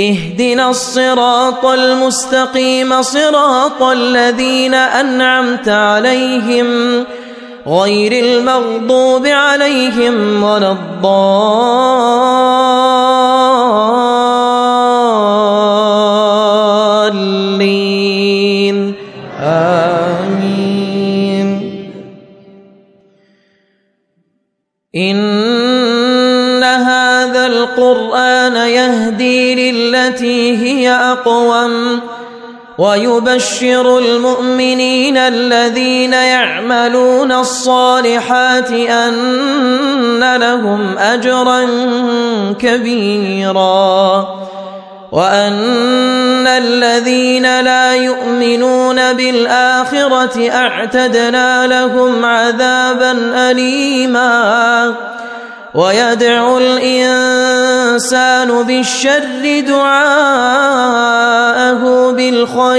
اهدنا الصراط المستقيم صراط الذين أنعمت عليهم غير المغضوب عليهم ولا الضالين. آمين. إن هذا القرآن يهدي للتي هي أقوم ويبشر المؤمنين الذين يعملون الصالحات أن لهم أجرا كبيرا وأن الذين لا يؤمنون بالآخرة أعتدنا لهم عذابا أليما ويدعو الإنسان بالشر دعاءه بالخير.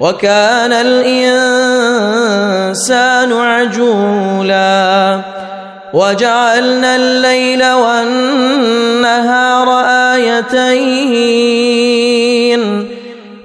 وكان الإنسان عجولا. وجعلنا الليل والنهار آيتين.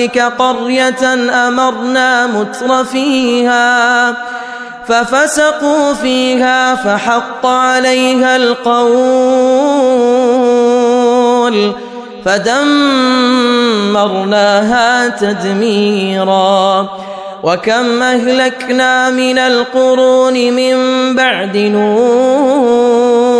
نهلك قرية أمرنا متر فيها ففسقوا فيها فحق عليها القول فدمرناها تدميرا وكم أهلكنا من القرون من بعد نوح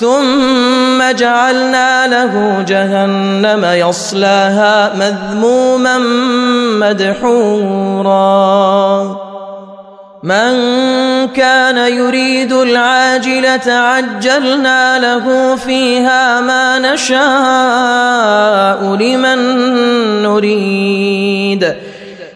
ثم جعلنا له جهنم يصلاها مذموما مدحورا. من كان يريد العاجلة عجلنا له فيها ما نشاء لمن نريد.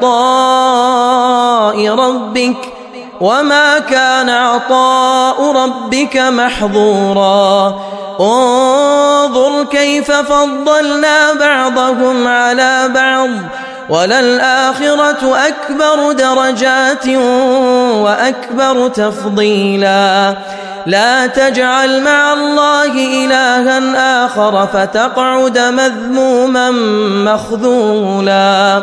عطاء ربك وما كان عطاء ربك محظورا. انظر كيف فضلنا بعضهم على بعض. وللآخرة أكبر درجات وأكبر تفضيلا. لا تجعل مع الله إلها آخر فتقعد مذموما مخذولا.